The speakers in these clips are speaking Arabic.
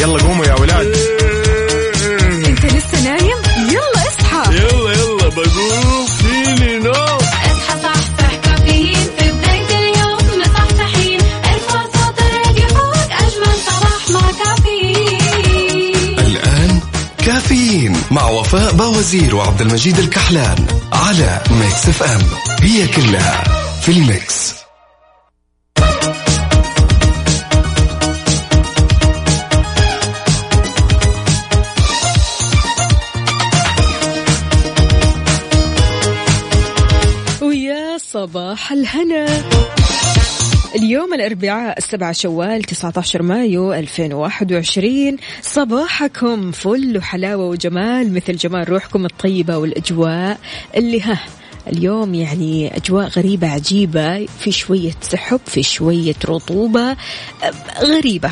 يلا قوموا يا ولاد. انت لسه نايم؟ يلا اصحى. يلا يلا بقوم فيني نوم. اصحى صحصح كافيين. في بداية اليوم مصحصحين. الفرصة تراك فوق أجمل صباح مع كافيين. الآن كافيين مع وفاء باوزير وعبد المجيد الكحلان على Mix FM. هي كلها في ال Mix. صباح الهنا. اليوم الأربعاء السبعة شوال 19 مايو 2021 صباحكم فل وحلاوة وجمال مثل جمال روحكم الطيبة والأجواء اللي ها اليوم يعني أجواء غريبة عجيبة في شوية سحب في شوية رطوبة غريبة.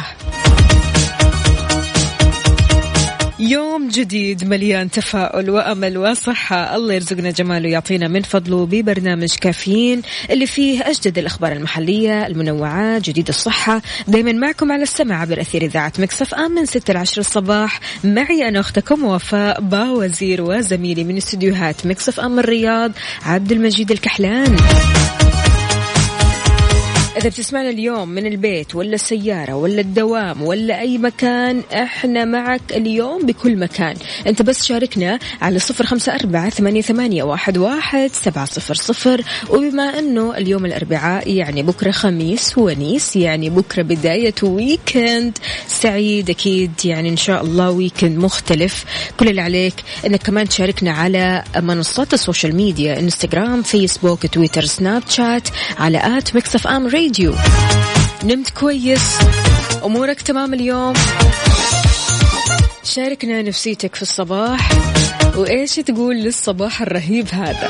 يوم جديد مليان تفاؤل وأمل وصحة. الله يرزقنا جماله ويعطينا من فضله ببرنامج كافيين اللي فيه أجدد الأخبار المحلية المنوعات جديد الصحة. دائما معكم على السمع عبر أثير إذاعة Mix FM من 6 ل 10 الصباح. معي أنا أختكم وفاء باوزير وزميلي من استديوهات Mix FM الرياض عبد المجيد الكحلان. إذا بتسمعنا اليوم من البيت ولا السيارة ولا الدوام ولا أي مكان إحنا معك اليوم بكل مكان. أنت بس شاركنا على صفر خمسة أربعة ثمانية, ثمانية واحد, واحد سبعة صفر صفر. وبما أنه اليوم الأربعاء يعني بكرة خميس ونيس يعني بكرة بداية weekend سعيد أكيد يعني إن شاء الله weekend مختلف. كل اللي عليك أنك كمان تشاركنا على منصات ال social media إنستغرام فيسبوك تويتر سناب شات على at Mix FM Radio نمت كويس. أمورك تمام اليوم؟ شاركنا نفسيتك في الصباح. وإيش تقول للصباح الرهيب هذا؟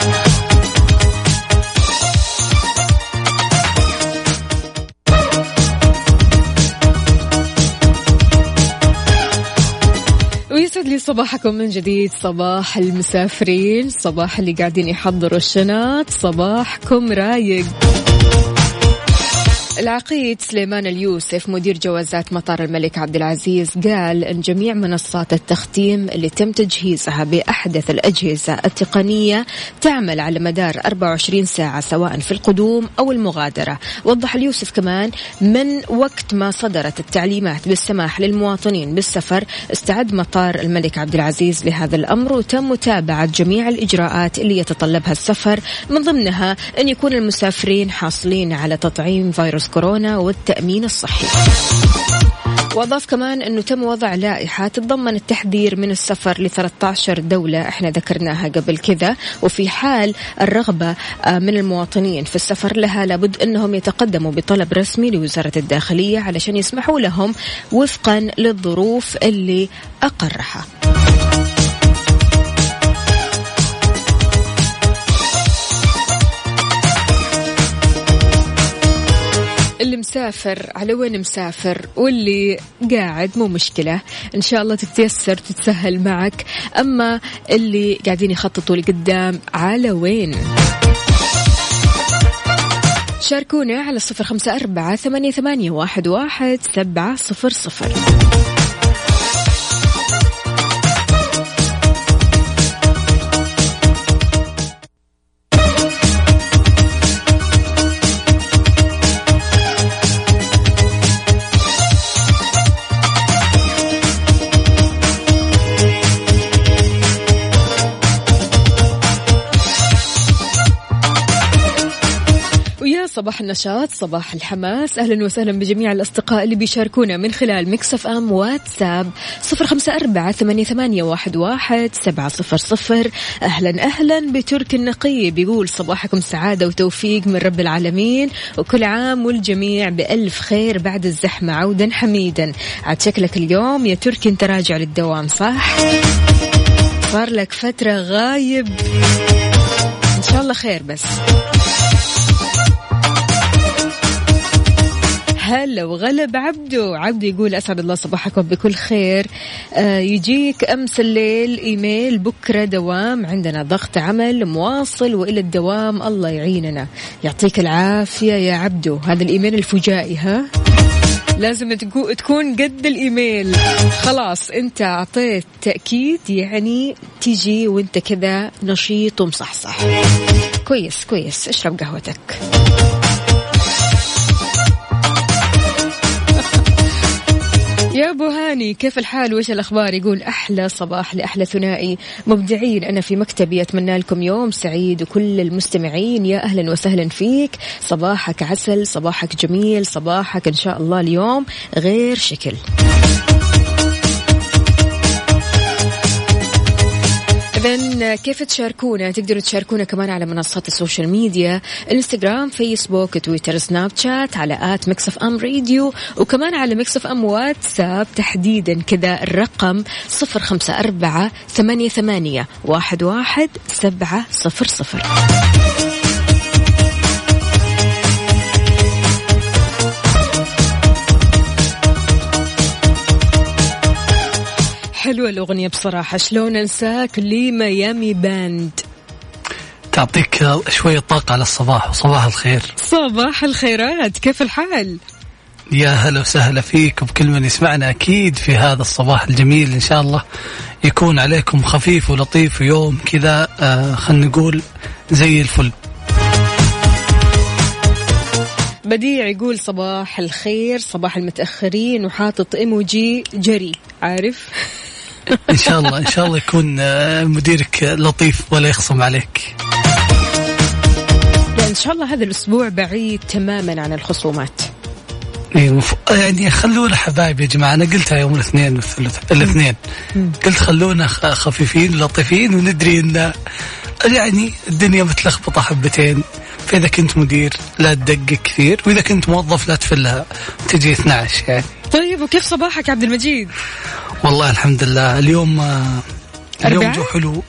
ويسعد لي صباحكم من جديد. صباح المسافرين صباح اللي قاعدين يحضروا الشنط صباحكم رايق. العقيد. سليمان اليوسف مدير جوازات مطار الملك عبد العزيز قال إن جميع منصات التختيم اللي تم تجهيزها بأحدث الأجهزة التقنية تعمل على مدار 24 ساعة سواء في القدوم أو المغادرة، وضح اليوسف كمان من وقت ما صدرت التعليمات بالسماح للمواطنين بالسفر استعد مطار الملك عبد العزيز لهذا الأمر وتم متابعة جميع الإجراءات اللي يتطلبها السفر من ضمنها أن يكون المسافرين حاصلين على تطعيم فيروس كورونا والتأمين الصحي. وأضاف كمان إنه تم وضع لائحة تتضمن التحذير من السفر ل 13 دولة. إحنا ذكرناها قبل كذا. وفي حال الرغبة من المواطنين في السفر لها لابد إنهم يتقدموا بطلب رسمي لوزارة الداخلية علشان يسمحوا لهم وفقا للظروف اللي أقرها. مسافر على وين مسافر؟ واللي قاعد مو مشكلة. إن شاء الله تتيسر تتسهل معك. أما اللي قاعدين يخططوا لقدام على وين؟ شاركونا على صفر خمسة أربعة ثمانية, ثمانية واحد, واحد سبعة صفر صفر. صباح النشاط صباح الحماس. أهلا وسهلا بجميع الأصدقاء اللي بيشاركونا من خلال مكسف أم واتساب صفر خمسة أربعة ثمانية, واحد سبعة صفر صفر. أهلا أهلا بترك النقي بيقول صباحكم سعادة وتوفيق من رب العالمين وكل عام والجميع بألف خير بعد الزحمة عودا حميدا. عاد شكلك اليوم يا تركي أنت راجع للدوام صح؟ صار لك فترة غايب. إن شاء الله خير بس. هلا وغلب عبدو عبدو يقول أسعد الله صباحكم بكل خير. آه يجيك أمس الليل إيميل بكرة دوام. عندنا ضغط عمل مواصل وإلى الدوام الله يعيننا. يعطيك العافية يا عبدو. هذا الإيميل الفجائي ها؟ لازم تكو- تكون قد الإيميل. خلاص أنت أعطيت تأكيد يعني تيجي وأنت كذا نشيط ومصحصح. كويس كويس. اشرب قهوتك. أبو هاني كيف الحال؟ وش الأخبار؟ يقول أحلى صباح لأحلى ثنائي. مبدعين أنا في مكتبي. أتمنى لكم يوم سعيد وكل المستمعين يا أهلا وسهلا فيك. صباحك عسل صباحك جميل صباحك إن شاء الله اليوم غير شكل. إذا كيف تشاركونا؟ تقدروا تشاركونا كمان على منصات ال social media، إنستغرام، فيسبوك، تويتر، سناب شات، على at Mix FM Radio، وكمان على Mix FM واتساب تحديدا كذا الرقم صفر خمسة أربعة ثمانية ثمانية واحد واحد سبعة صفر صفر. حلوة الأغنية بصراحة. شلون أنساك لميامي باند؟ تعطيك شوية طاقة على الصباح وصباح الخير. صباح الخيرات كيف الحال؟ يا هلا وسهلا فيك وبكل من يسمعنا أكيد في هذا الصباح الجميل إن شاء الله. يكون عليكم خفيف ولطيف ويوم كذا آه خلينا نقول زي الفل. بديع يقول صباح الخير صباح المتأخرين وحاطط إيموجي جري عارف؟ إن شاء الله إن شاء الله يكون آه مديرك لطيف ولا يخصم عليك. لا إن شاء الله هذا الأسبوع بعيد تماما عن الخصومات. إيه، يعني خلونا حبايب يا جماعة أنا قلتها يوم الاثنين والثلاث الاثنين. قلت خلونا خفيفين لطيفين وندري أن يعني الدنيا متلخبطة حبتين. فإذا كنت مدير لا تدقق كثير وإذا كنت موظف لا تفلها تجي 12 يعني. طيب وكيف صباحك عبد المجيد؟ والله الحمد لله. اليوم آه، اليوم؟ جو حلو.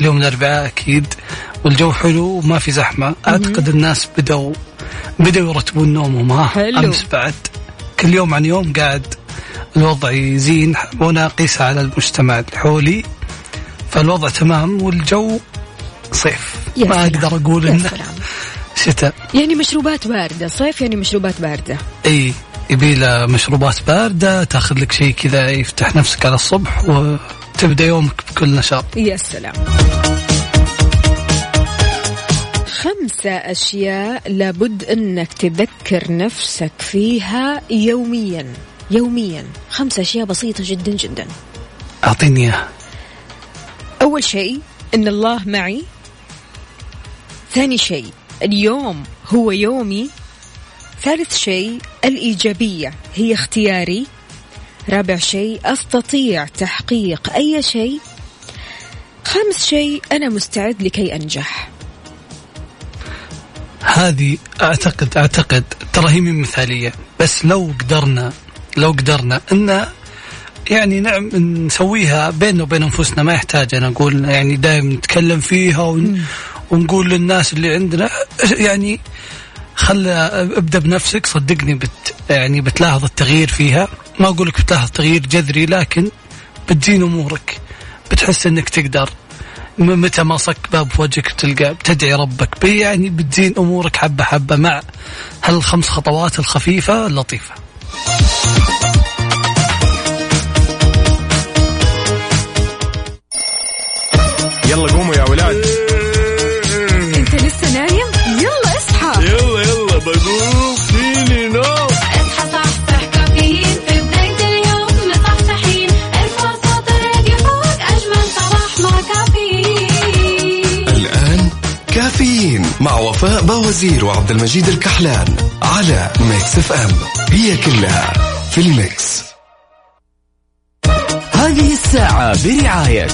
اليوم الأربعاء أكيد. والجو حلو وما في زحمة. أعتقد الناس بدأوا بدأوا يرتبون نومهم. ها حلو. أمس بعد. كل يوم عن يوم قاعد. الوضع يزين أقيسها على المجتمع اللي حولي فالوضع تمام والجو صيف. يا ما. أقدر أقول إنه. شتاء. يعني مشروبات باردة صيف يعني مشروبات باردة. إي. يبي له مشروبات باردة تاخذ لك شيء كذا يفتح نفسك على الصبح وتبدأ يومك بكل نشاط. يا سلام. خمسة أشياء لابد أنك تذكر نفسك فيها يوميا يوميا. خمسة أشياء بسيطة جدا جدا. أعطيني اياه أول شيء أن الله معي. ثاني شيء اليوم هو يومي. ثالث شيء الإيجابية. هي اختياري. رابع شيء أستطيع تحقيق أي شيء. خامس شيء أنا مستعد لكي أنجح. هذه اعتقد أعتقد ترى هي من مثالية بس لو قدرنا لو قدرنا إن يعني نعم نسويها بيننا وبين أنفسنا ما يحتاج أنا أقول يعني دائما نتكلم فيها ون ونقول للناس اللي عندنا يعني خل ابدأ بنفسك صدقني بت يعني بتلاحظ التغيير فيها. ما أقول لك بتلاحظ تغيير جذري لكن بتزين أمورك. بتحس إنك تقدر. متى ما صك باب في وجهك بتلقى بتدعي ربك. يعني بتزين أمورك حبة حبة مع هالخمس خطوات الخفيفة اللطيفة. يلا قوموا يا ولاد. كافيين مع وفاء بوازير وعبد المجيد الكحلان على Mix FM. هي كلها في ال mix. هذه الساعة برعاية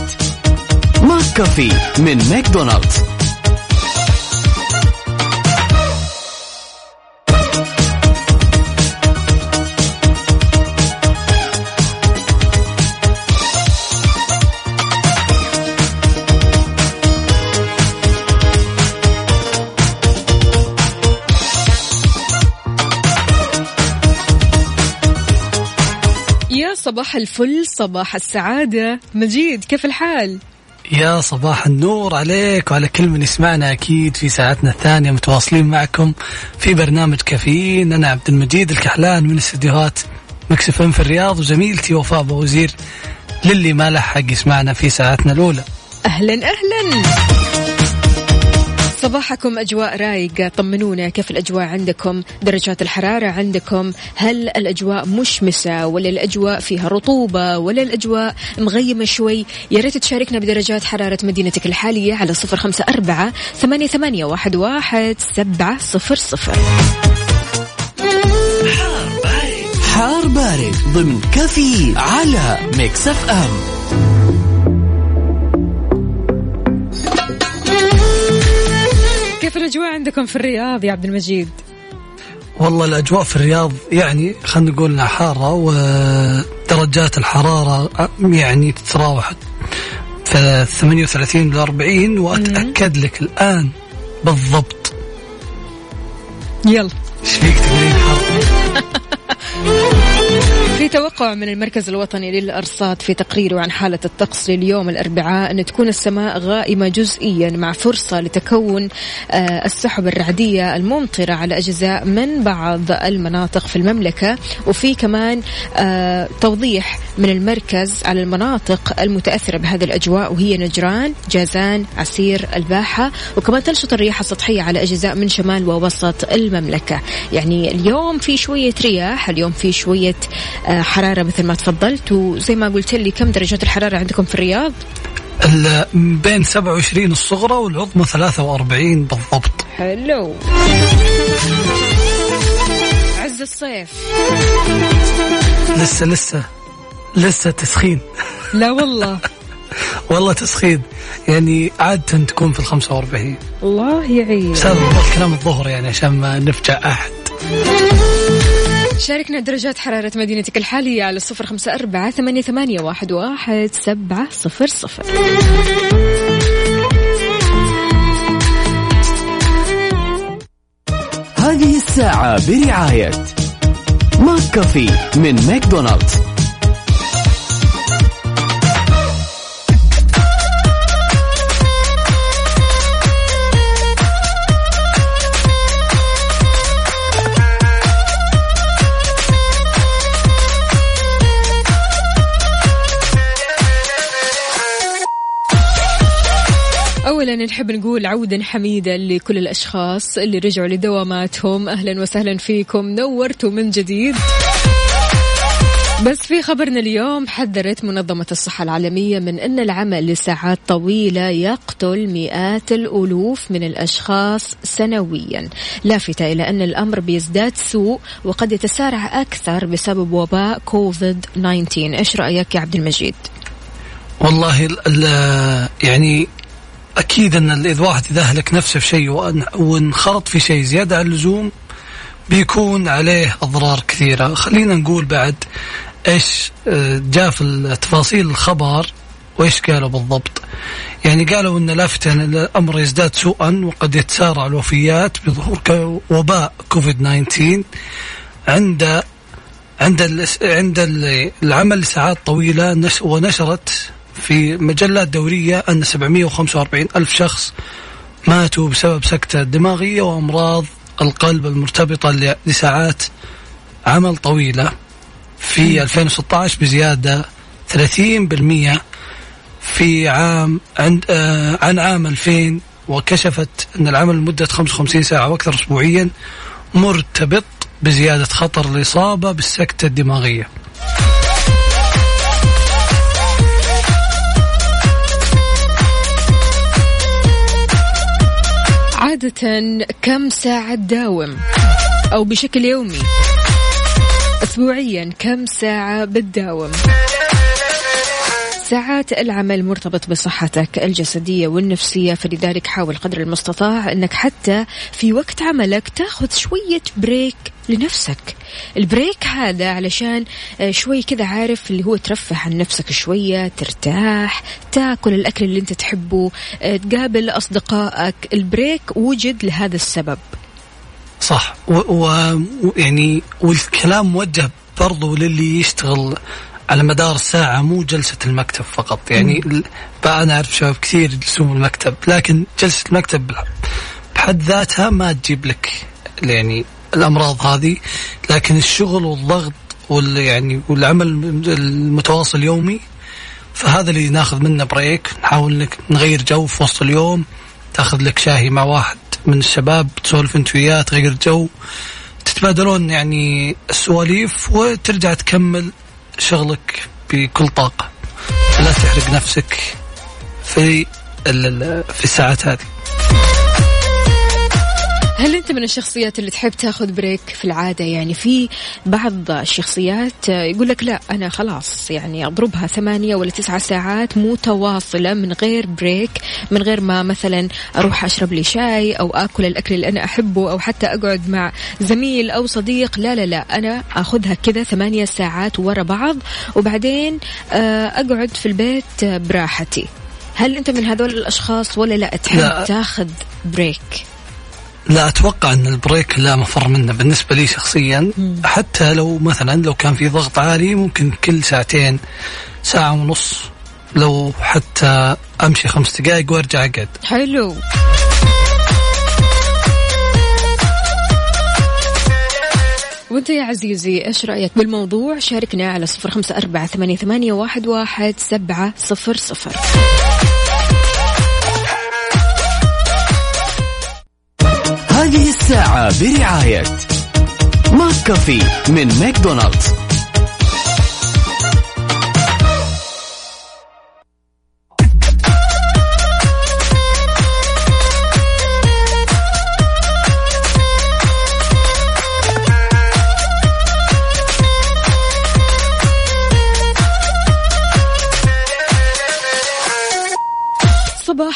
ماك كافي من ماكدونالدز. صباح الفل صباح السعادة. مجيد كيف الحال؟ يا صباح النور عليك وعلى كل من يسمعنا أكيد في ساعتنا الثانية متواصلين معكم في برنامج كافيين. أنا عبد المجيد الكحلان من استديوهات Mix FM في الرياض وزميلتي وفاء بوزير للي ما لحق يسمعنا في ساعتنا الأولى. أهلا أهلا. صباحكم أجواء رايقة طمنونا كيف الأجواء عندكم؟ درجات الحرارة عندكم؟ هل الأجواء مشمسة ولا الأجواء فيها رطوبة ولا الأجواء مغيمة شوي؟ يا ريت تشاركنا بدرجات حرارة مدينتك الحالية على صفر خمسة أربعة ثمانية, ثمانية واحد, واحد سبعة صفر صفر. حار بارد. ضمن كافيين على Mix FM. كيف الأجواء عندكم في الرياض يا عبد المجيد؟ والله الأجواء في الرياض يعني خلينا نقول إنها حارة ودرجات الحرارة يعني تتراوح في 38 ل 40 وأتأكد لك الآن بالضبط. يلا. إيش فيك في توقع من المركز الوطني للأرصاد في تقريره عن حالة الطقس لليوم الأربعاء أن تكون السماء غائمة جزئيا مع فرصة لتكون آه، السحب الرعدية الممطرة على أجزاء من بعض المناطق في المملكة. وفي كمان آه، توضيح من المركز على المناطق المتأثرة بهذه الأجواء وهي نجران جازان عسير الباحة وكمان تنشط الرياح السطحية على أجزاء من شمال ووسط المملكة. يعني اليوم في شوية رياح اليوم في شوية آه، حرارة مثل ما تفضلت وزي ما قلت لي كم درجات الحرارة عندكم في الرياض؟ ال- بين 27 الصغرى والعظمى 43 بالضبط. حلو. عز الصيف. لسه لسه لسه تسخين. لا والله. والله تسخين يعني عادة تكون في ال 45 الله يعين. بس هذا موضوع كلام الظهر يعني عشان ما نفجع أحد. شاركنا درجات حرارة مدينتك الحالية على صفر خمسة أربعة ثمانية, ثمانية واحد, واحد سبعة صفر صفر. هذه الساعة برعاية McCafé من ماكدونالدز. نحب نقول عودا حميدا لكل الأشخاص اللي رجعوا لدواماتهم. أهلا وسهلا فيكم. نورتوا من جديد. بس في خبرنا اليوم حذرت منظمة الصحة العالمية من أن العمل لساعات طويلة يقتل مئات الألوف من الأشخاص سنويا. لافتة إلى أن الأمر بيزداد سوء وقد يتسارع أكثر بسبب وباء كوفيد 19 إيش رأيك يا عبد المجيد؟ والله ال ال يعني أكيد أن اذا واحد اذا اهلك نفسه في شيء وانخرط في شيء زيادة عن اللزوم بيكون عليه أضرار كثيرة. خلينا نقول بعد إيش آه، جاء في التفاصيل الخبر وإيش قالوا بالضبط. يعني قالوا إن لافته ان الامر يزداد سوءا وقد يتسارع الوفيات بظهور وباء كوفيد 19 عند عند عند ال- العمل لساعات طويلة نش ونشرت في مجلات دورية أن 745 ألف شخص ماتوا بسبب سكتة دماغية وأمراض القلب المرتبطة ل- لساعات عمل طويلة في 2016 بزيادة 30% في عام عند آه عن عام 2000 وكشفت أن العمل لمدة 55 ساعة وأكثر اسبوعيا مرتبط بزيادة خطر الإصابة بالسكتة الدماغية. عادة كم ساعة تداوم؟ أو بشكل يومي. أسبوعيا كم ساعة بتداوم؟ ساعات العمل مرتبط بصحتك الجسدية والنفسية فلذلك حاول قدر المستطاع أنك حتى في وقت عملك تاخذ شوية break لنفسك. ال break هذا علشان آه، شوي كذا عارف اللي هو ترفه عن نفسك شوية ترتاح تاكل الأكل اللي أنت تحبه آه، تقابل أصدقائك. البريك وجد لهذا السبب. صح. ويعني و... يعني والكلام موجه برضو للي يشتغل على مدار الساعة مو جلسة المكتب فقط. يعني أنا أعرف شباب كثير يجلسون المكتب لكن جلسة المكتب بح- بحد ذاتها ما تجيب لك يعني الأمراض هذه لكن الشغل والضغط وال يعني والعمل المتواصل يومي فهذا اللي ناخذ منه break نحاول لك نغير جو في وسط اليوم تاخذ لك شاهي مع واحد من الشباب تسولف انت وياه تغير جو تتبادلون يعني السواليف وترجع تكمل شغلك بكل طاقة. لا تحرق نفسك في في الساعات هذه. هل انت من الشخصيات اللي تحب تاخذ break في العادة؟ يعني في بعض الشخصيات يقول لك لا أنا خلاص يعني أضربها ثمانية ولا تسعة ساعات متواصلة من غير break من غير ما مثلا أروح أشرب لي شاي أو آكل الأكل اللي أنا أحبه أو حتى أقعد مع زميل أو صديق. لا لا لا أنا آخذها كذا ثمانية ساعات ورا بعض وبعدين آه، أقعد في البيت براحتي. هل أنت من هذول الأشخاص ولا لا تحب لا. تاخذ break؟ لا أتوقع أن ال break لا مفر منه بالنسبة لي شخصيا. حتى لو مثلا لو كان في ضغط عالي ممكن كل ساعتين ساعة ونص لو حتى أمشي خمس دقائق وأرجع أقعد. حلو. وانت يا عزيزي إيش رأيك بالموضوع؟ شاركنا على صفر خمسة أربعة ثمانية, واحد, واحد سبعة صفر صفر. هذه الساعة برعاية ماك كافي من ماكدونالدز.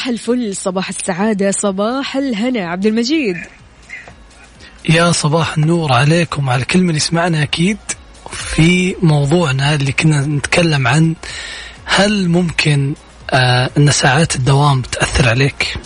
الفل صباح السعادة صباح الهنا. عبد المجيد. يا صباح النور عليكم على كل من يسمعنا أكيد. في موضوعنا اللي كنا نتكلم عن هل ممكن آه إن ساعات الدوام تأثر عليك؟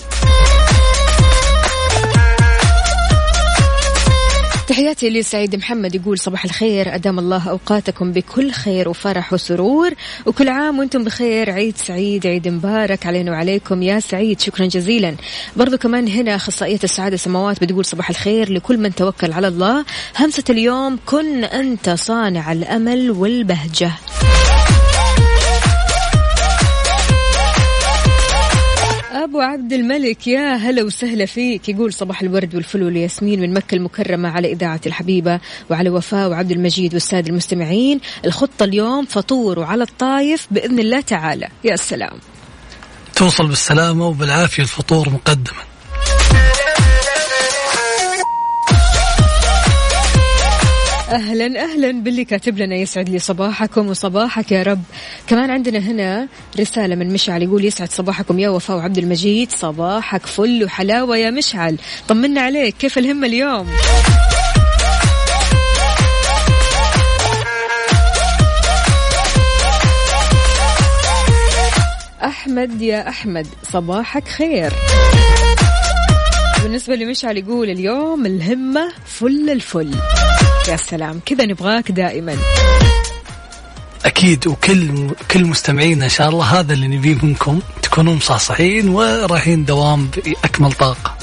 تحياتي لسعيد محمد يقول صباح الخير. أدام الله أوقاتكم بكل خير وفرح وسرور. وكل عام وأنتم بخير. عيد سعيد عيد مبارك علينا وعليكم. يا سعيد شكرا جزيلا. برضو كمان هنا أخصائية السعادة سماوات بتقول صباح الخير لكل من توكل على الله. همسة اليوم كن أنت صانع الأمل والبهجة. أبو عبد الملك يا هلا وسهلا فيك. يقول صباح الورد والفل والياسمين من مكة المكرمة على إذاعة الحبيبة وعلى وفاء وعبد المجيد والسادة المستمعين. الخطة اليوم فطور وعلى الطايف بإذن الله تعالى. يا سلام توصل بالسلامة وبالعافية الفطور مقدما. أهلا أهلا باللي كاتب لنا يسعد لي صباحكم وصباحك يا رب. كمان عندنا هنا رسالة من مشعل يقول يسعد صباحكم يا وفاء وعبد المجيد. صباحك فل وحلاوة يا مشعل. طمنا عليك كيف الهمه اليوم؟ أحمد يا أحمد صباحك خير. بالنسبة لمشعل يقول اليوم الهمة فل الفل. يا سلام. كذا نبغاك دائما. أكيد وكل كل مستمعينا إن شاء الله هذا اللي نبيه منكم تكونوا مصحصحين ورايحين دوام بأكمل طاقة.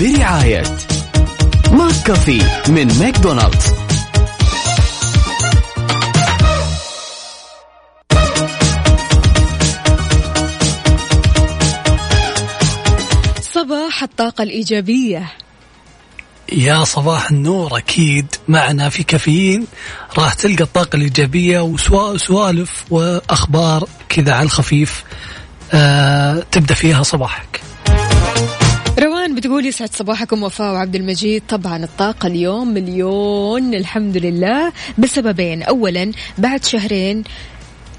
برعاية McCafé من ماكدونالدز. صباح الطاقة الإيجابية. يا صباح النور أكيد معنا في كافيين. راح تلقى الطاقة الإيجابية وسوا- وسوالف وأخبار كذا على الخفيف. آه تبدأ فيها صباحك. بتقول يسعد صباحكم وفاء وعبد المجيد. طبعا الطاقة اليوم مليون الحمد لله. بسببين. أولا بعد شهرين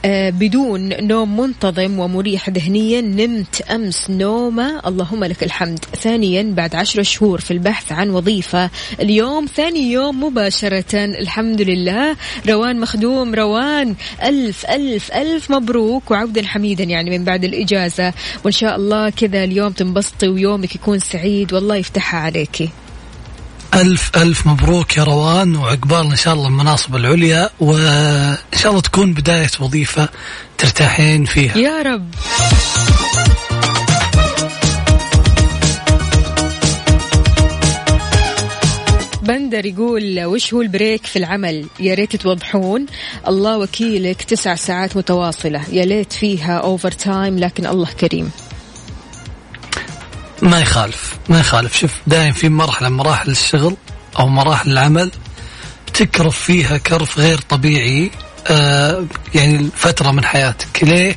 بدون نوم منتظم ومريح ذهنيا نمت أمس نومة. اللهم لك الحمد. ثانيا بعد عشر شهور في البحث عن وظيفة. اليوم ثاني يوم مباشرة. الحمد لله. روان مخدوم روان. ألف ألف ألف مبروك وعودا حميدا يعني من بعد الإجازة. وإن شاء الله كذا اليوم تنبسطي ويومك يكون سعيد. والله يفتحها عليكي. ألف ألف مبروك يا روان وعقبال إن شاء الله المناصب العليا وإن شاء الله تكون بداية وظيفة ترتاحين فيها. يا رب. بندر يقول وش هو البريك في العمل؟ يا ريت توضحون. الله وكيلك تسع ساعات متواصلة. يا ليت فيها overtime لكن الله كريم. ما يخالف ما يخالف شوف دائما في مرحلة مراحل الشغل أو مراحل العمل تكرف فيها كرف غير طبيعي آه يعني فترة من حياتك ليه؟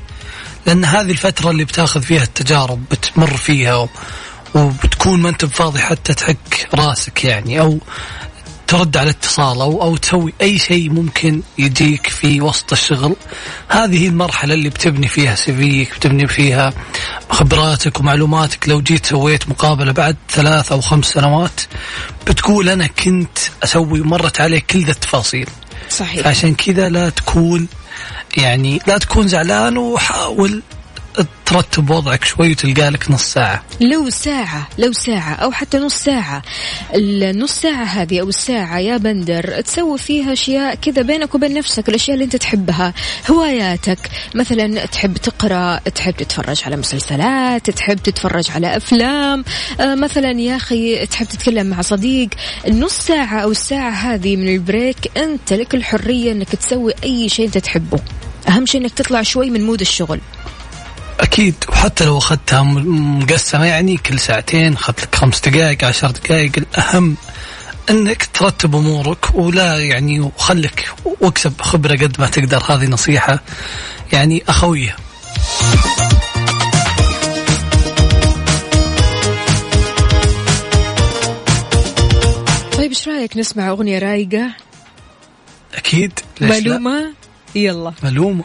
لأن هذه الفترة اللي بتاخذ فيها التجارب بتمر فيها وبتكون ما أنت بفاضي حتى تحك راسك يعني أو ترد على اتصال أو أو تسوي أي شيء ممكن يجيك في وسط الشغل. هذه هي المرحلة اللي بتبني فيها سيفيك بتبني فيها خبراتك ومعلوماتك. لو جيت سويت مقابلة بعد ثلاث أو خمس سنوات بتقول أنا كنت أسوي ومرت علي كل ذا التفاصيل. صحيح. فعشان كذا لا تكون يعني لا تكون زعلان وحاول ترتب وضعك شوي وتلقى لك نص ساعة. لو ساعة لو ساعة أو حتى نص ساعة. النص ساعة هذه أو الساعة يا بندر تسوي فيها أشياء كذا بينك وبين نفسك الأشياء اللي أنت تحبها. هواياتك مثلا تحب تقرأ تحب تتفرج على مسلسلات تحب تتفرج على أفلام. آه مثلا يا أخي تحب تتكلم مع صديق. النص ساعة أو الساعة هذه من ال break أنت لك الحرية أنك تسوي أي شيء أنت تحبه. أهم شيء أنك تطلع شوي من mood الشغل. أكيد. وحتى لو أخذتها م- مقسمة يعني كل ساعتين أخذت لك خمس دقائق عشر دقائق. الأهم أنك ترتب أمورك ولا يعني وخلك واكسب خبرة قد ما تقدر. هذه نصيحة يعني أخوية. طيب إيش رأيك نسمع أغنية رايقة؟ أكيد. ليش لا؟ قومة يلا. قومة.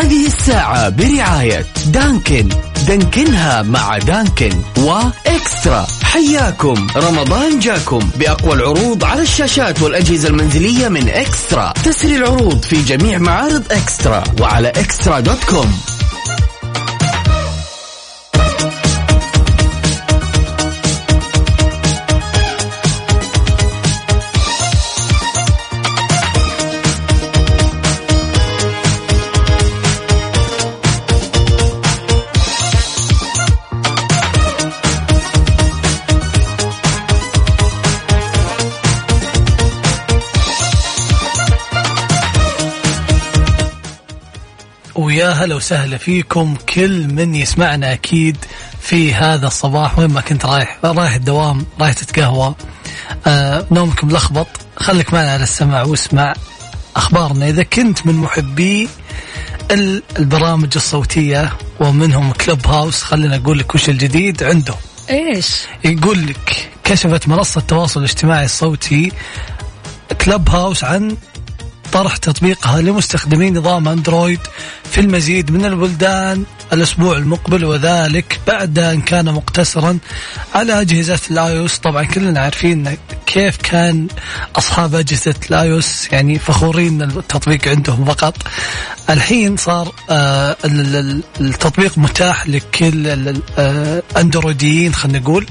هذه الساعة برعاية دانكن. دانكنها مع دانكن وإكسترا. حياكم. رمضان جاكم بأقوى العروض على الشاشات والأجهزة المنزلية من إكسترا. تسري العروض في جميع معارض إكسترا وعلى إكسترا dot com. ويا هلا وسهلا فيكم. كل من يسمعنا أكيد في هذا الصباح وين ما كنت رايح رايح الدوام رايح تتقهوى. آه نومك ملخبط خليك معنا على السمع واسمع أخبارنا. إذا كنت من محبي ال- البرامج الصوتية ومنهم كلوب هاوس خلينا أقول لك وش الجديد عندهم إيش؟ يقول لك كشفت منصة التواصل الاجتماعي الصوتي كلب هاوس عن طرح تطبيقها لمستخدمي نظام أندرويد في المزيد من البلدان الأسبوع المقبل وذلك بعد أن كان مقتصرا على أجهزة الآيوس. طبعا كلنا عارفين كيف كان أصحاب أجهزة الآيوس يعني فخورين التطبيق عندهم. فقط الحين صار آه ال- ال- التطبيق متاح لكل ال- آه، خلينا نقول.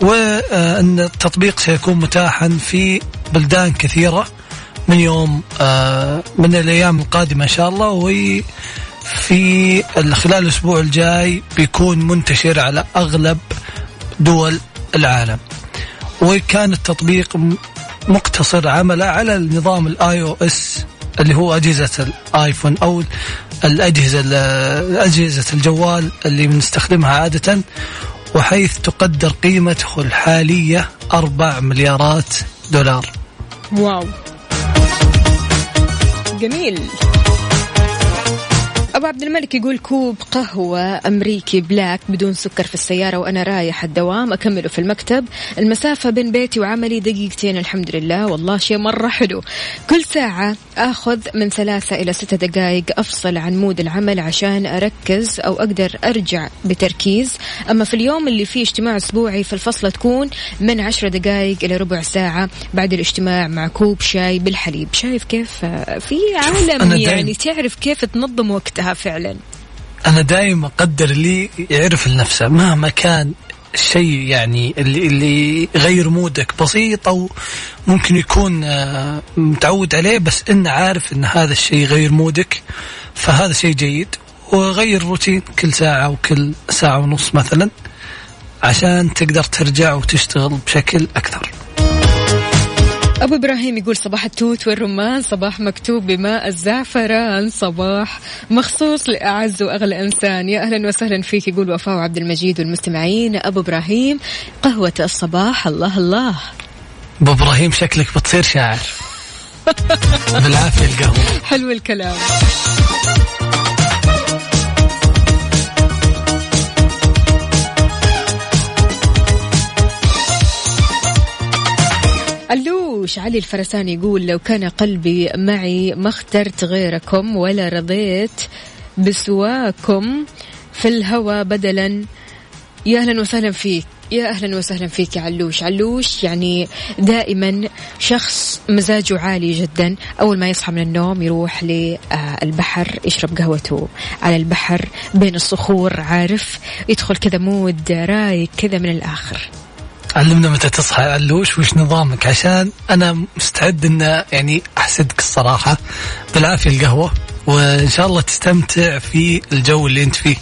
وأن التطبيق سيكون متاحا في بلدان كثيرة. من يوم آه، من الأيام القادمة إن شاء الله وفي خلال الأسبوع الجاي بيكون منتشر على أغلب دول العالم. وكان التطبيق مقتصر عمله على النظام ال iOS اللي هو أجهزة الايفون أو الاجهزه ال- أجهزة الجوال اللي بنستخدمها عادة وحيث تقدر قيمته الحالية 4 مليارات دولار. wow. جميل. أبو عبد الملك يقول كوب قهوة أمريكي black بدون سكر في السيارة وأنا رايح الدوام أكمله في المكتب. المسافة بين بيتي وعملي دقيقتين الحمد لله. والله شيء مرة حلو. كل ساعة أخذ من ثلاثة إلى ستة دقائق أفصل عن mood العمل عشان أركز أو أقدر أرجع بتركيز. أما في اليوم اللي فيه اجتماع أسبوعي فالفصلة تكون من عشرة دقائق إلى ربع ساعة بعد الاجتماع مع كوب شاي بالحليب. شايف كيف؟ في عالم يعني تعرف كيف تنظم وقتها. فعلا. أنا دائما أقدر اللي يعرف لنفسه مهما كان الشيء يعني اللي اللي يغير مودك بسيط أو ممكن يكون آه، متعود عليه بس انه عارف إن هذا الشيء يغير مودك فهذا شيء جيد. وغير روتين كل ساعة أو كل ساعة ونص مثلا عشان تقدر ترجع وتشتغل بشكل أكثر. أبو إبراهيم يقول صباح التوت والرمان صباح مكتوب بماء الزعفران صباح مخصوص لأعز وأغلى إنسان. يا أهلا وسهلا فيك يقول وفاء عبد المجيد والمستمعين. أبو إبراهيم قهوة الصباح الله الله. أبو إبراهيم شكلك بتصير شاعر. بالعافية القهوة. حلو الكلام. علوش علي الفرساني يقول لو كان قلبي معي ما اخترت غيركم ولا رضيت بسواكم في الهوى بدلا. يا أهلا وسهلا فيك. يا أهلا وسهلا فيك يا علوش. علوش يعني دائما شخص مزاجه عالي جدا. أول ما يصحى من النوم يروح للبحر يشرب قهوته على البحر بين الصخور عارف؟ يدخل كذا مود رايق كذا من الآخر. علمنا متى تصحى. علوش وش نظامك؟ عشان أنا مستعد إن يعني أحسدك الصراحة. بالعافية القهوة وإن شاء الله تستمتع في الجو اللي أنت فيه.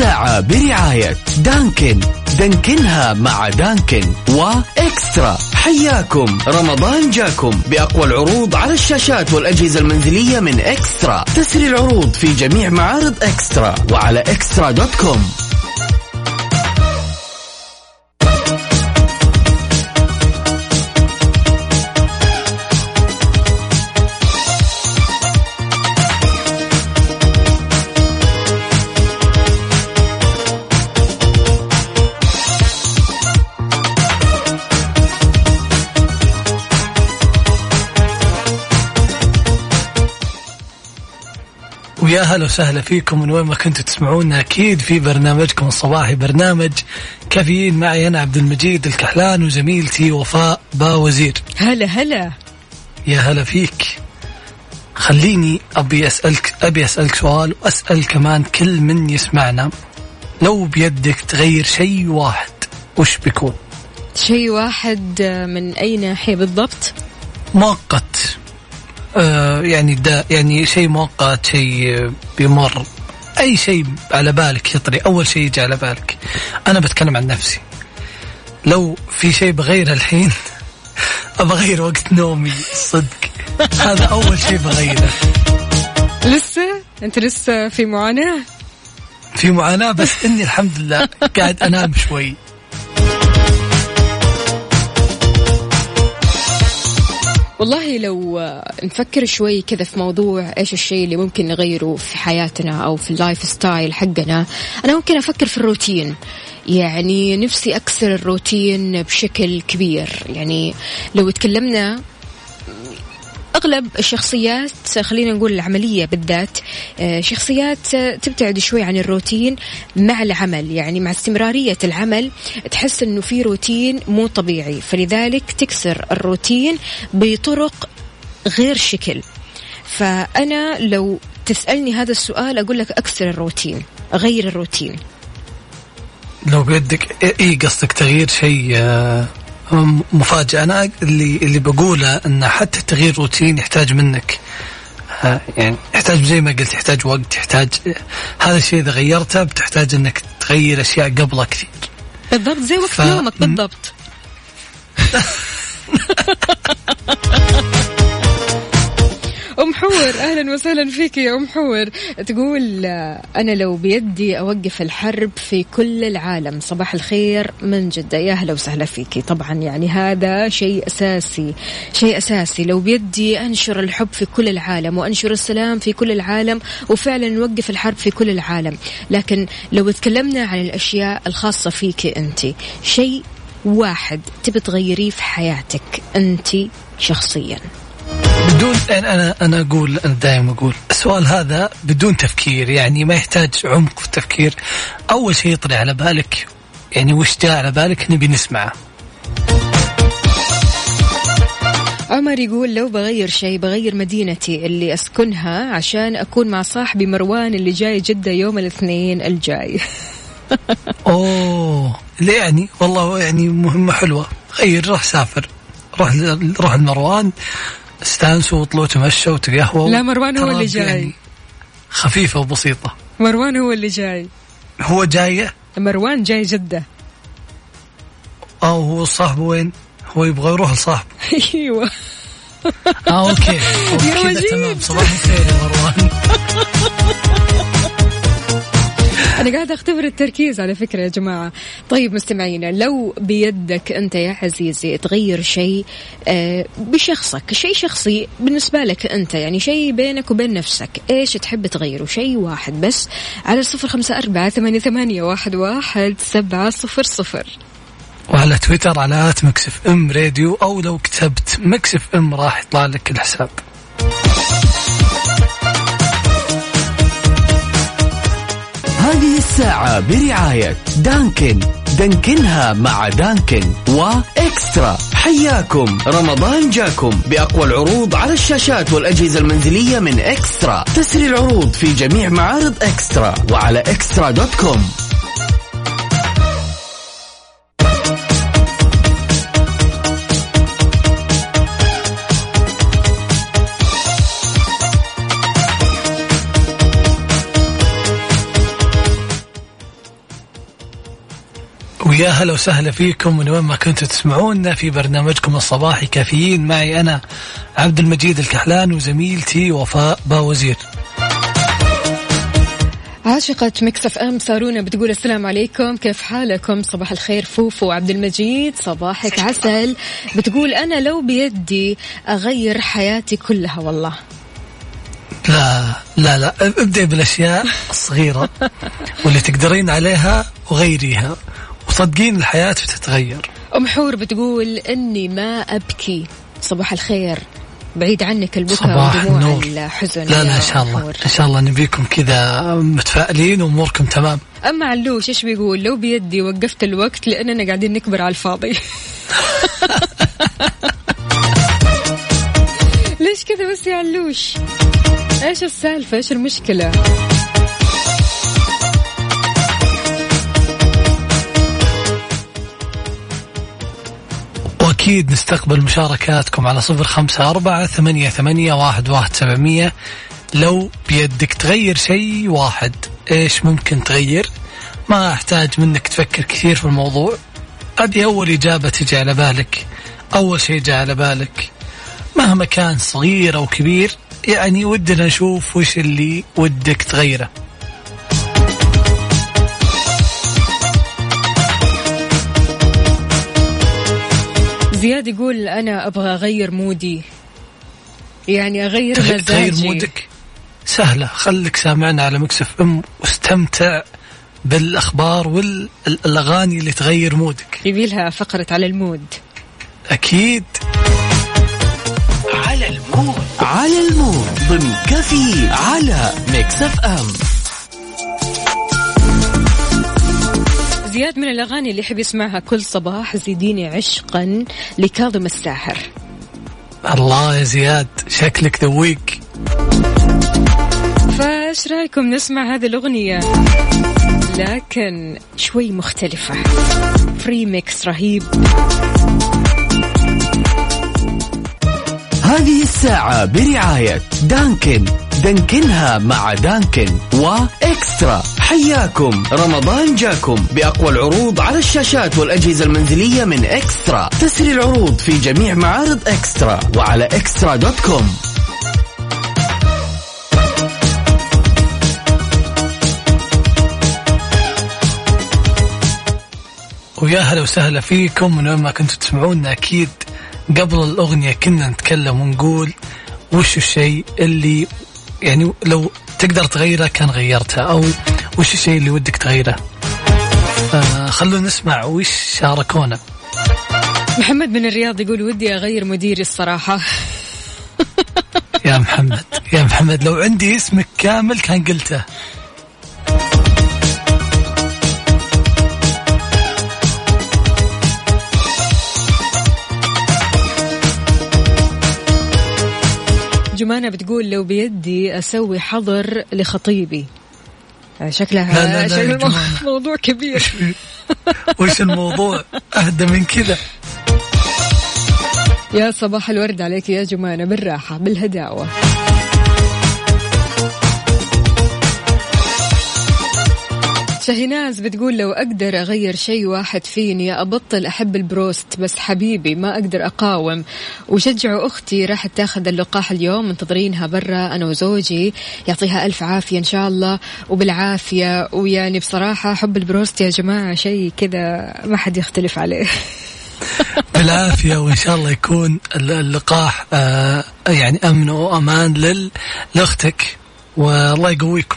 الساعة برعاية دانكن. دانكنها مع دانكن وإكسترا. حياكم. رمضان جاكم بأقوى العروض على الشاشات والأجهزة المنزلية من إكسترا. تسري العروض في جميع معارض إكسترا وعلى إكسترا دوت كوم. هلا وسهلا فيكم من وين ما كنتوا تسمعونا. أكيد في برنامجكم الصباحي برنامج كافيين. معي أنا عبد المجيد الكحلان وزميلتي وفاء باوزير هلا هلا. يا هلا فيك. خليني أبي أسألك أبي أسألك سؤال وأسأل كمان كل من يسمعنا. لو بيدك تغير شيء واحد وش بيكون؟ شيء واحد آه، من اي ناحيه بالضبط؟ مؤقت. آه يعني دا يعني شيء مؤقت شيء بيمر. أي شيء على بالك يطري أول شيء يجي على بالك. أنا بتكلم عن نفسي. لو في شيء بغيره الحين أبغى اغير وقت نومي صدق. هذا أول شيء بغيره. لسه؟ أنت لسه في معاناة؟ في معاناة بس إني الحمد لله قاعد أنام شوي. والله لو نفكر شوي كذا في موضوع إيش الشيء اللي ممكن نغيره في حياتنا أو في ال lifestyle حقنا أنا ممكن أفكر في الروتين. يعني نفسي أكسر الروتين بشكل كبير. يعني لو تكلمنا أغلب الشخصيات خلينا نقول العملية بالذات آه، شخصيات آه، تبتعد شوي عن الروتين مع العمل. يعني مع استمرارية العمل تحس إنه في روتين مو طبيعي. فلذلك تكسر الروتين بطرق غير شكل. فأنا لو تسألني هذا السؤال أقول لك أكسر الروتين اغير الروتين. لو بيدك اي قصدك تغيير شيء مفاجئ أنا اللي اللي بقوله إن حتى تغيير روتين يحتاج منك. يعني يحتاج زي ما قلت يحتاج وقت يحتاج هذا الشيء إذا غيرته بتحتاج إنك تغير أشياء قبله كثير. بالضبط زي وقت ف- نومك بالضبط. حور. أهلا وسهلا فيك يا أم حور. تقول أنا لو بيدي أوقف الحرب في كل العالم صباح الخير من جدة. يا أهلا وسهلا فيكي طبعا يعني هذا شيء أساسي شيء أساسي. لو بيدي أنشر الحب في كل العالم وأنشر السلام في كل العالم وفعلا نوقف الحرب في كل العالم. لكن لو تكلمنا عن الأشياء الخاصة فيك أنت شيء واحد تبي تغيريه في حياتك أنت شخصيا. بدون أنا أنا أنا أقول أنا دائما أقول السؤال هذا بدون تفكير يعني ما يحتاج عمق في التفكير. أول شيء يطلع على بالك يعني وش جاء على بالك؟ نبي نسمعه. عمر يقول لو بغير شيء بغير مدينتي اللي أسكنها عشان أكون مع صاحبي مروان اللي جاي جدة يوم الاثنين الجاي. أوه ليه يعني؟ والله يعني مهمة حلوة. غير روح سافر روح روح المروان استانسوا وطلعوا تمشوا وتقهووا. لا، مروان هو اللي جاي. يعني خفيفة وبسيطة. مروان هو اللي جاي. هو جاية مروان جاي جدة. أو هو صاحبه وين؟ هو يبغى يروح لصاحبه أيوة. آه أوكي. يا. تمام صباح الخير يا مروان. أنا قاعدة أختبر التركيز على فكرة يا جماعة. طيب مستمعينا لو بيدك أنت يا عزيزي تغير شيء آه، بشخصك شيء شخصي بالنسبة لك أنت يعني شيء بينك وبين نفسك إيش تحب تغيره؟ شيء واحد بس على صفر خمسة أربعة ثمانية, واحد, واحد سبعة صفر صفر. وعلى تويتر على at Mix FM Radio أو لو كتبت Mix FM راح يطلع لك الحساب. هذه الساعة برعاية دانكن. دانكنها مع دانكن وإكسترا. حياكم. رمضان جاكم بأقوى العروض على الشاشات والأجهزة المنزلية من إكسترا. تسري العروض في جميع معارض إكسترا وعلى إكسترا dot com. ويا هلا وسهلا فيكم من وين ما كنتوا تسمعونا في برنامجكم الصباحي كافيين. معي أنا عبد المجيد الكحلان وزميلتي وفاء باوزير. عاشقة Mix FM سارونا بتقول السلام عليكم. كيف حالكم؟ صباح الخير فوفو وعبد المجيد. صباحك عسل. بتقول أنا لو بيدي أغير حياتي كلها والله. لا لا لا ابدأ بالأشياء الصغيرة واللي تقدرين عليها وغيريها. وصدقين الحياة بتتغير. أم حور بتقول إني ما أبكي. صباح الخير. بعيد عنك البكاء ودموع. الحزن لا لا إن شاء الله. حور. إن شاء الله نبيكم كذا متفائلين وأموركم تمام. أما علوش إيش بيقول؟ لو بيدي وقفت الوقت لأننا قاعدين نكبر على الفاضي. ليش كذا بس يا علوش؟ إيش السالفة؟ إيش المشكلة؟ واكيد نستقبل مشاركاتكم على صفر خمسة أربعة ثمانية, ثمانية واحد, واحد سبعمية. لو بيدك تغير شيء واحد إيش ممكن تغير؟ ما أحتاج منك تفكر كثير في الموضوع. هذه أول إجابة تجي على بالك. أول شيء جاء على بالك. مهما كان صغير أو كبير يعني ودنا نشوف وش اللي ودك تغيره. زياد يقول أنا أبغى أغير mood ي. يعني أغير تغ- مزاجي. تغير mood ك؟ سهلة خليك سامعنا على Mix FM واستمتع بالأخبار والأغاني اللي تغير mood ك. يبي لها فقرة على المود. أكيد. على المود. على المود. ضمن كفي على ميكس اف أم. زياد من الأغاني اللي يحب يسمعها كل صباح زيديني عشقا لكاظم الساحر. الله يا زياد شكلك ذويق فايش رأيكم نسمع هذه الأغنية؟ لكن شوي مختلفة. free mix رهيب. هذه الساعة برعاية دانكن. دانكنها مع دانكن وإكسترا. حياكم. رمضان جاكم. بأقوى العروض على الشاشات والأجهزة المنزلية من إكسترا. تسري العروض في جميع معارض إكسترا وعلى إكسترا dot com. ويا هلا وسهلا فيكم. من وين ما كنتوا تسمعونا أكيد قبل الأغنية كنا نتكلم ونقول وش الشيء اللي يعني لو تقدر تغيره كان غيرته أو وش الشيء اللي ودك تغيره؟ فخلونا نسمع وش شاركونا محمد من الرياض يقول ودي أغير مديري الصراحة. يا محمد يا محمد لو عندي اسمك كامل كان قلته. جمانة بتقول لو بيدي أسوي حظر لخطيبي. شكلها لا، لا، لا شكل المو-. موضوع كبير. وش الموضوع؟ أهدى من كذا يا صباح الورد عليك يا جمانة بالراحة بالهداوة. شاهيناز بتقول لو أقدر أغير شيء واحد فيني أبطل أحب البروست بس حبيبي ما أقدر أقاوم. وشجعوا أختي راحت تاخذ اللقاح اليوم منتظرينها برا أنا وزوجي. يعطيها ألف عافية إن شاء الله وبالعافية. ويعني بصراحة حب البروست يا جماعة شيء كذا ما حد يختلف عليه. بالعافية وإن شاء الله يكون الل- اللقاح آه يعني أمن وأمان لل- لأختك. والله يقويكم.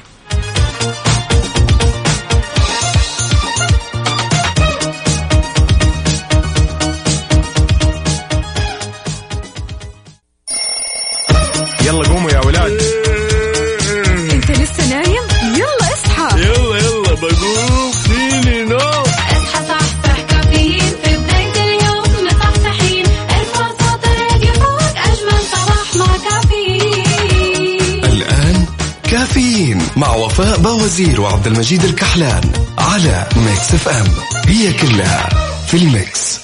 مع وفاء باوزير وعبد المجيد الكحلان على Mix FM هي كلها في ال mix.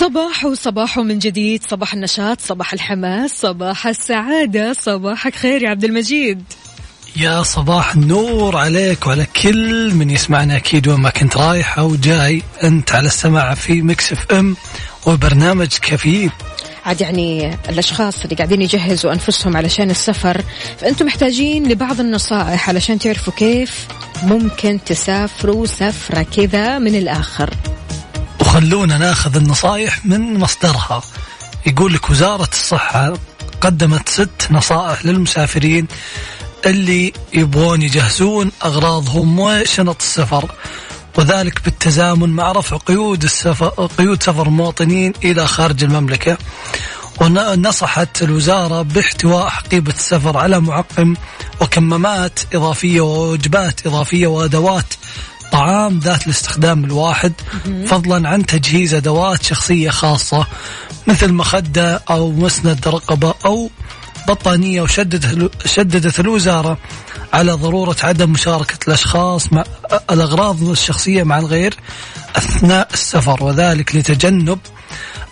صباح وصباح من جديد صباح النشاط صباح الحماس صباح السعادة صباحك خير يا عبد المجيد. يا صباح النور عليك وعلى كل من يسمعنا أكيد وين ما كنت رايح أو جاي. أنت على السماع في Mix FM وبرنامج كفيل. عاد يعني الأشخاص اللي قاعدين يجهزوا أنفسهم علشان السفر فأنتم محتاجين لبعض النصائح علشان تعرفوا كيف ممكن تسافروا سفرة كذا من الآخر. وخلونا ناخذ النصائح من مصدرها. يقول لك وزارة الصحة قدمت ست نصائح للمسافرين اللي يبغون يجهزون أغراضهم وشنط السفر. وذلك بالتزامن مع رفع قيود السفر قيود سفر المواطنين إلى خارج المملكة. ونصحت الوزارة باحتواء حقيبة السفر على معقم وكمامات إضافية ووجبات إضافية وأدوات طعام ذات الاستخدام الواحد فضلا عن تجهيز أدوات شخصية خاصة مثل مخدة أو مسند رقبة أو بطانية وشددت شددت الوزارة على ضرورة عدم مشاركة الأشخاص مع الأغراض الشخصية مع الغير أثناء السفر وذلك لتجنب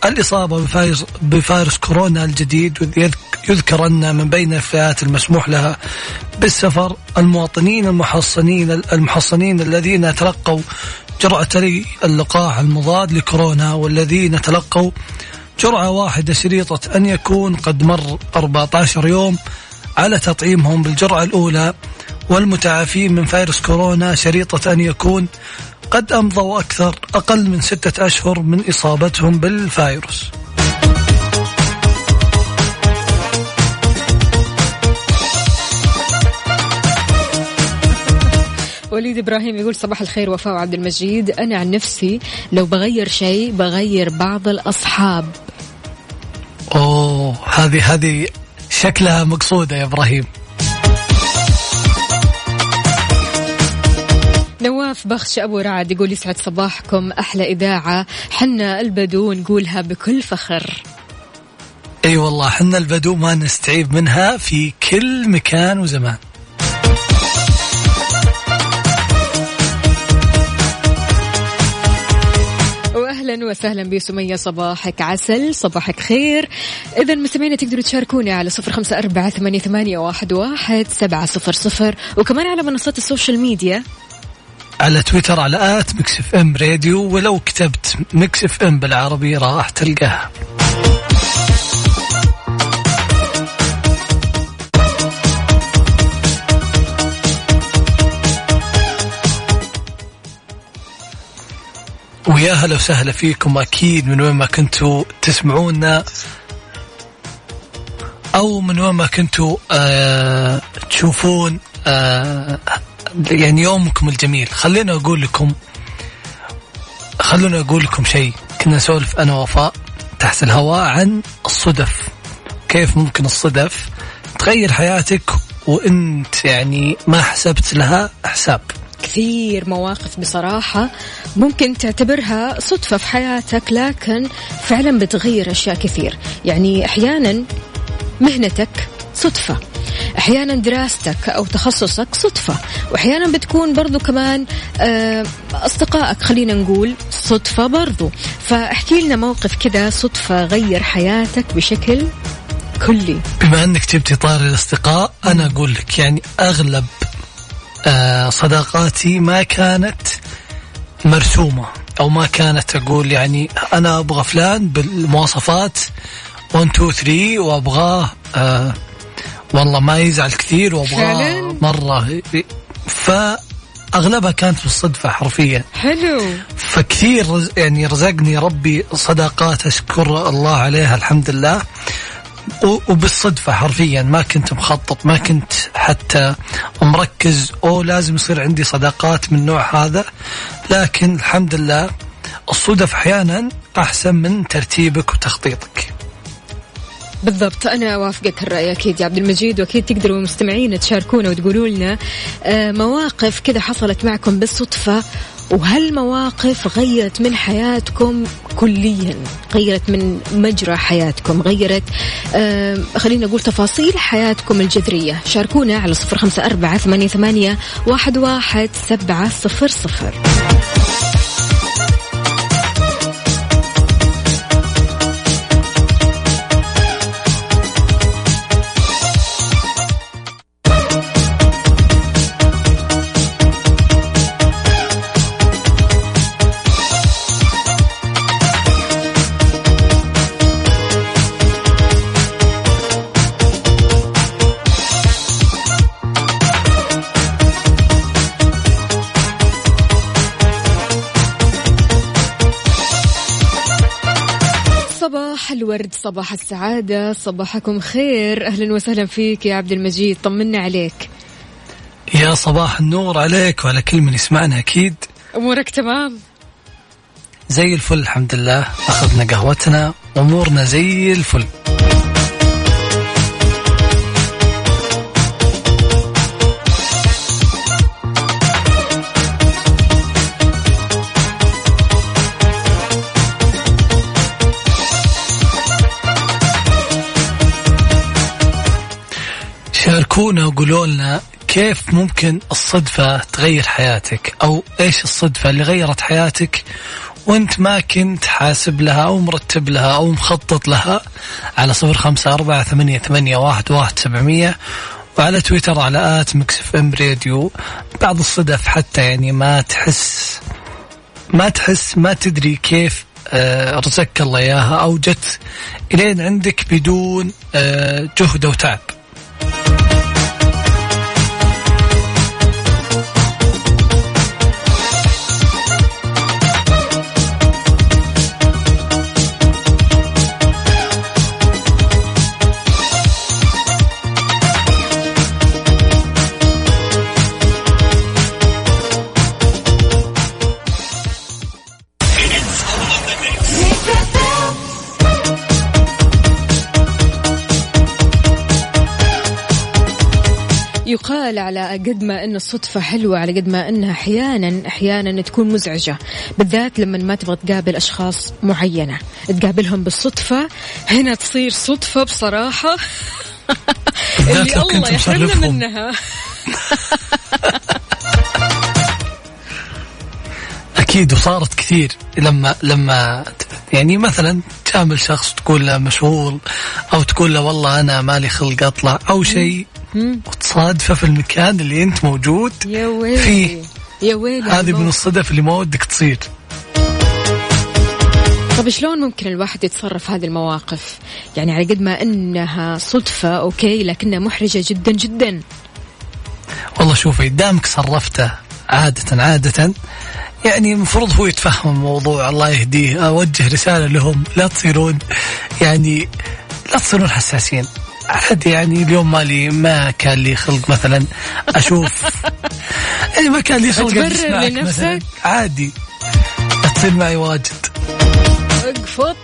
الإصابة بفيروس, بفيروس كورونا الجديد يذكر أن من بين الفئات المسموح لها بالسفر. المواطنين المحصنين المحصنين الذين تلقوا جرعتي اللقاح المضاد لكورونا والذين تلقوا جرعة واحدة شريطة أن يكون قد مر 14 يوم على تطعيمهم بالجرعة الأولى والمتعافين من فيروس كورونا شريطة أن يكون قد أمضوا أكثر أقل من ستة أشهر من إصابتهم بالفيروس. وليد إبراهيم يقول صباح الخير وفاء وعبد المجيد. أنا عن نفسي لو بغير شيء بغير بعض الأصحاب. أوه هذه هذه شكلها مقصودة يا إبراهيم. نواف بخش أبو رعد يقول يسعد صباحكم. أحلى إذاعة. حنا البدو نقولها بكل فخر. إي أيوة والله حنا البدو ما نستعيب منها في كل مكان وزمان. أهلا وسهلا بسمية صباحك عسل صباحك خير. اذا مستمعينا تقدروا تشاركوني على صفر خمسة أربعة ثمانية, ثمانية واحد, واحد سبعة صفر صفر. وكمان على منصات ال social media. على تويتر على at Mix FM Radio ولو كتبت Mix FM بالعربي راح تلقاها. ويا هلا وسهلا فيكم أكيد من وين ما كنتوا تسمعونا أو من وين ما كنتوا آه تشوفون آه يعني يومكم الجميل. خلينا أقول لكم خلونا أقول لكم شيء. كنا نسولف أنا وفاء تحت الهواء عن الصدف. كيف ممكن الصدف تغير حياتك وأنت يعني ما حسبت لها حساب؟ كثير مواقف بصراحة ممكن تعتبرها صدفة في حياتك لكن فعلا بتغير أشياء كثير. يعني أحيانا مهنتك صدفة أحيانا دراستك أو تخصصك صدفة واحيانا بتكون برضو كمان آه، أصدقائك خلينا نقول صدفة برضو. فاحكي لنا موقف كذا صدفة غير حياتك بشكل كلي. بما إنك جبتي طاري الأصدقاء أنا أقول لك يعني أغلب صداقاتي ما كانت مرسومة أو ما كانت أقول يعني أنا أبغى فلان بالمواصفات 1 2 3 وأبغاه آه والله ما يزعل كثير وأبغاه فعلاً؟ مرة. فأغلبها كانت بالصدفة حرفيا. حلو. فكثير يعني رزقني ربي صداقات أشكر الله عليها الحمد لله. وبالصدفة حرفيا ما كنت مخطط ما كنت حتى مركز أو لازم يصير عندي صداقات من النوع هذا. لكن الحمد لله الصدف أحيانا أحسن من ترتيبك وتخطيطك. بالضبط. أنا أوافقك الرأي أكيد يا عبد المجيد وأكيد تقدروا مستمعين تشاركونا وتقولوا لنا آه، مواقف كذا حصلت معكم بالصدفة وهالمواقف غيرت من حياتكم كليا غيرت من مجرى حياتكم غيرت آه خلينا نقول تفاصيل حياتكم الجذرية. شاركونا على صفر خمسة أربعة ثمانية, ثمانية واحد, واحد سبعة صفر صفر. الورد صباح السعادة صباحكم خير. أهلا وسهلا فيك يا عبد المجيد طمنا عليك. يا صباح النور عليك وعلى كل من يسمعنا أكيد. أمورك تمام؟ زي الفل الحمد لله. أخذنا قهوتنا أمورنا زي الفل. شاركونا وقولوا لنا كيف ممكن الصدفة تغير حياتك أو إيش الصدفة اللي غيرت حياتك وأنت ما كنت حاسب لها أو مرتب لها أو مخطط لها على صفر خمسة أربعة ثمانية, ثمانية واحد, واحد سبعمية وعلى تويتر على at Mix FM Radio. بعض الصدف حتى يعني ما تحس ما تحس ما تدري كيف آه، رزقك الله إياها أو جت إلين عندك بدون آه، جهد وتعب. يقال على قد ما إن الصدفة حلوة على قد ما إنها أحيانا أحيانا تكون مزعجة. بالذات لما ما تبغى تقابل أشخاص معينة. تقابلهم بالصدفة هنا تصير صدفة بصراحة. اللي الله يحرمنا. منها. أكيد وصارت كثير. لما لما يعني مثلا تقابل شخص تقول له مشغول أو تقول له والله أنا مالي خلق أطلع أو شيء وتصادفه في المكان اللي انت موجود يا ويلي. فيه. يا ويلي هذه. من الصدف اللي ما ودك تصير. طب شلون ممكن الواحد يتصرف في هذه المواقف؟ يعني على قد ما إنها صدفة أوكي لكنها محرجة جدا جدا. والله شوفي دامك صرفته عادة عادة يعني المفروض هو يتفهم الموضوع الله يهديه أوجه رسالة لهم لا تصيرون يعني لا تصيرون حساسين. عادي يعني اليوم مالي ما كان لي خلق مثلا أشوف. يعني ما كان لي خلق تبرر لنفسك؟ عادي. تصير معي واجد. أقفط.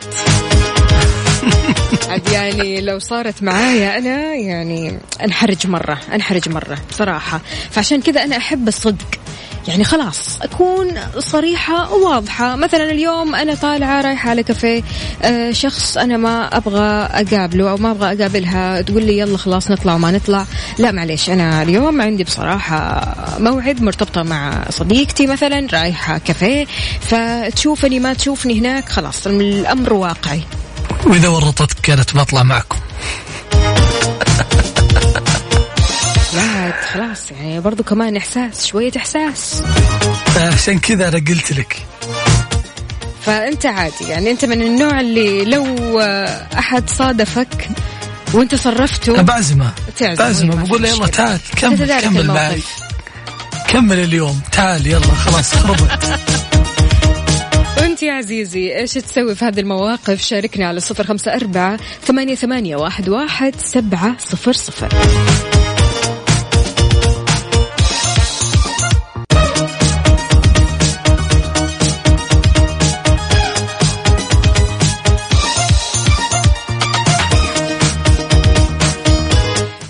عاد يعني لو صارت معايا أنا يعني أنحرج مرة أنحرج مرة بصراحة. فعشان كذا أنا أحب الصدق. يعني خلاص. أكون صريحة وواضحة. مثلا اليوم أنا طالعة رايحة على كافيه آه شخص أنا ما أبغى أقابله أو ما أبغى أقابلها. تقول لي يلا خلاص نطلع وما نطلع. لا معليش أنا اليوم عندي بصراحة موعد مرتبطة مع صديقتي مثلا رايحة كافيه. فتشوفني ما تشوفني هناك خلاص الأمر واقعي. وإذا ورطتك كانت بطلع معكم. عاد خلاص يعني برضو كمان إحساس شوية إحساس. عشان كذا أنا قلت لك. فأنت عادي يعني أنت من النوع اللي لو أحد صادفك وأنت صرفته أنا بعزمه. بعزمه بقول له يلا. تعال كمل كمل. معي. كمل اليوم تعال يلا خلاص خربت. وانت يا عزيزي إيش تسوي في هذه المواقف؟ شاركنا على صفر خمسة أربعة ثمانية, ثمانية واحد, واحد سبعة صفر صفر.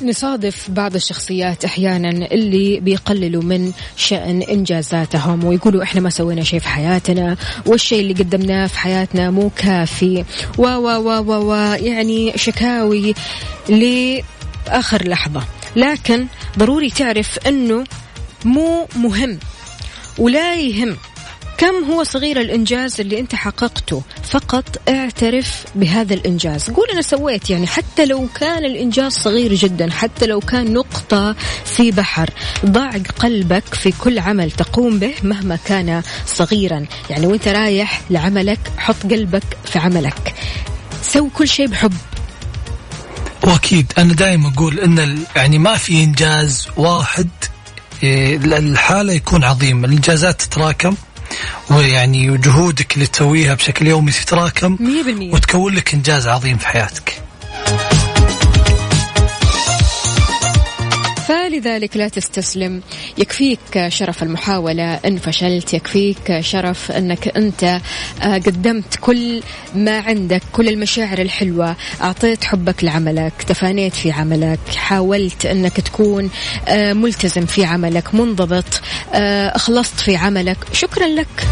نصادف بعض الشخصيات أحيانا اللي بيقللوا من شأن إنجازاتهم ويقولوا إحنا ما سوينا شيء في حياتنا والشيء اللي قدمناه في حياتنا مو كافي. و و و و, و يعني شكاوي لآخر لحظة. لكن ضروري تعرف إنه مو مهم ولا يهم كم هو صغير الإنجاز اللي أنت حققته؟ فقط اعترف بهذا الإنجاز. قول أنا سويت يعني حتى لو كان الإنجاز صغير جدا حتى لو كان نقطة في بحر ضع قلبك في كل عمل تقوم به مهما كان صغيرا. يعني وأنت رايح لعملك حط قلبك في عملك. سوي كل شيء بحب. وأكيد أنا دائما أقول إن يعني ما في إنجاز واحد إيه، الحالة يكون عظيم. الإنجازات تتراكم. ويعني وجهودك اللي تسويها بشكل يومي تتراكم مية بالمية. وتكون لك إنجاز عظيم في حياتك. فلذلك لا تستسلم. يكفيك شرف المحاولة. إن فشلت يكفيك شرف أنك أنت آه، قدمت كل ما عندك كل المشاعر الحلوة. أعطيت حبك لعملك تفانيت في عملك حاولت أنك تكون آه، ملتزم في عملك منضبط آه، أخلصت في عملك. شكرا لك.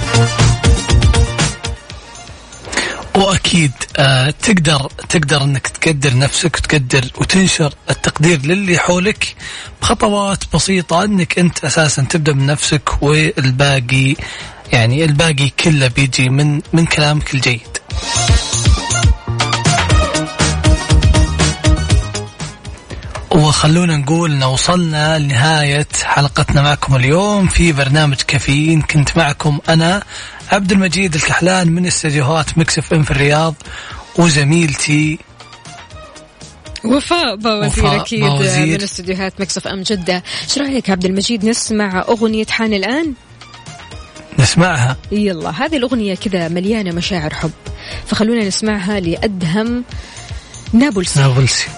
وأكيد آه تقدر تقدر إنك تقدر نفسك وتقدر وتنشر التقدير للي حولك بخطوات بسيطة إنك أنت أساسا تبدأ من نفسك والباقي يعني الباقي كله بيجي من من كلامك الجيد. وخلونا نقول إن وصلنا لنهاية حلقتنا معكم اليوم في برنامج كافيين. كنت معكم أنا عبد المجيد الكحلان من استديوهات مكسف إم في الرياض وزميلتي وفاء باوزير وفاء أكيد باوزير. من استديوهات Mix FM جدة. إيش رأيك عبد المجيد؟ نسمع أغنية حان الآن؟ نسمعها. يلا هذه الأغنية كذا مليانة مشاعر حب. فخلونا نسمعها لأدهم نابلسي. نابلسي.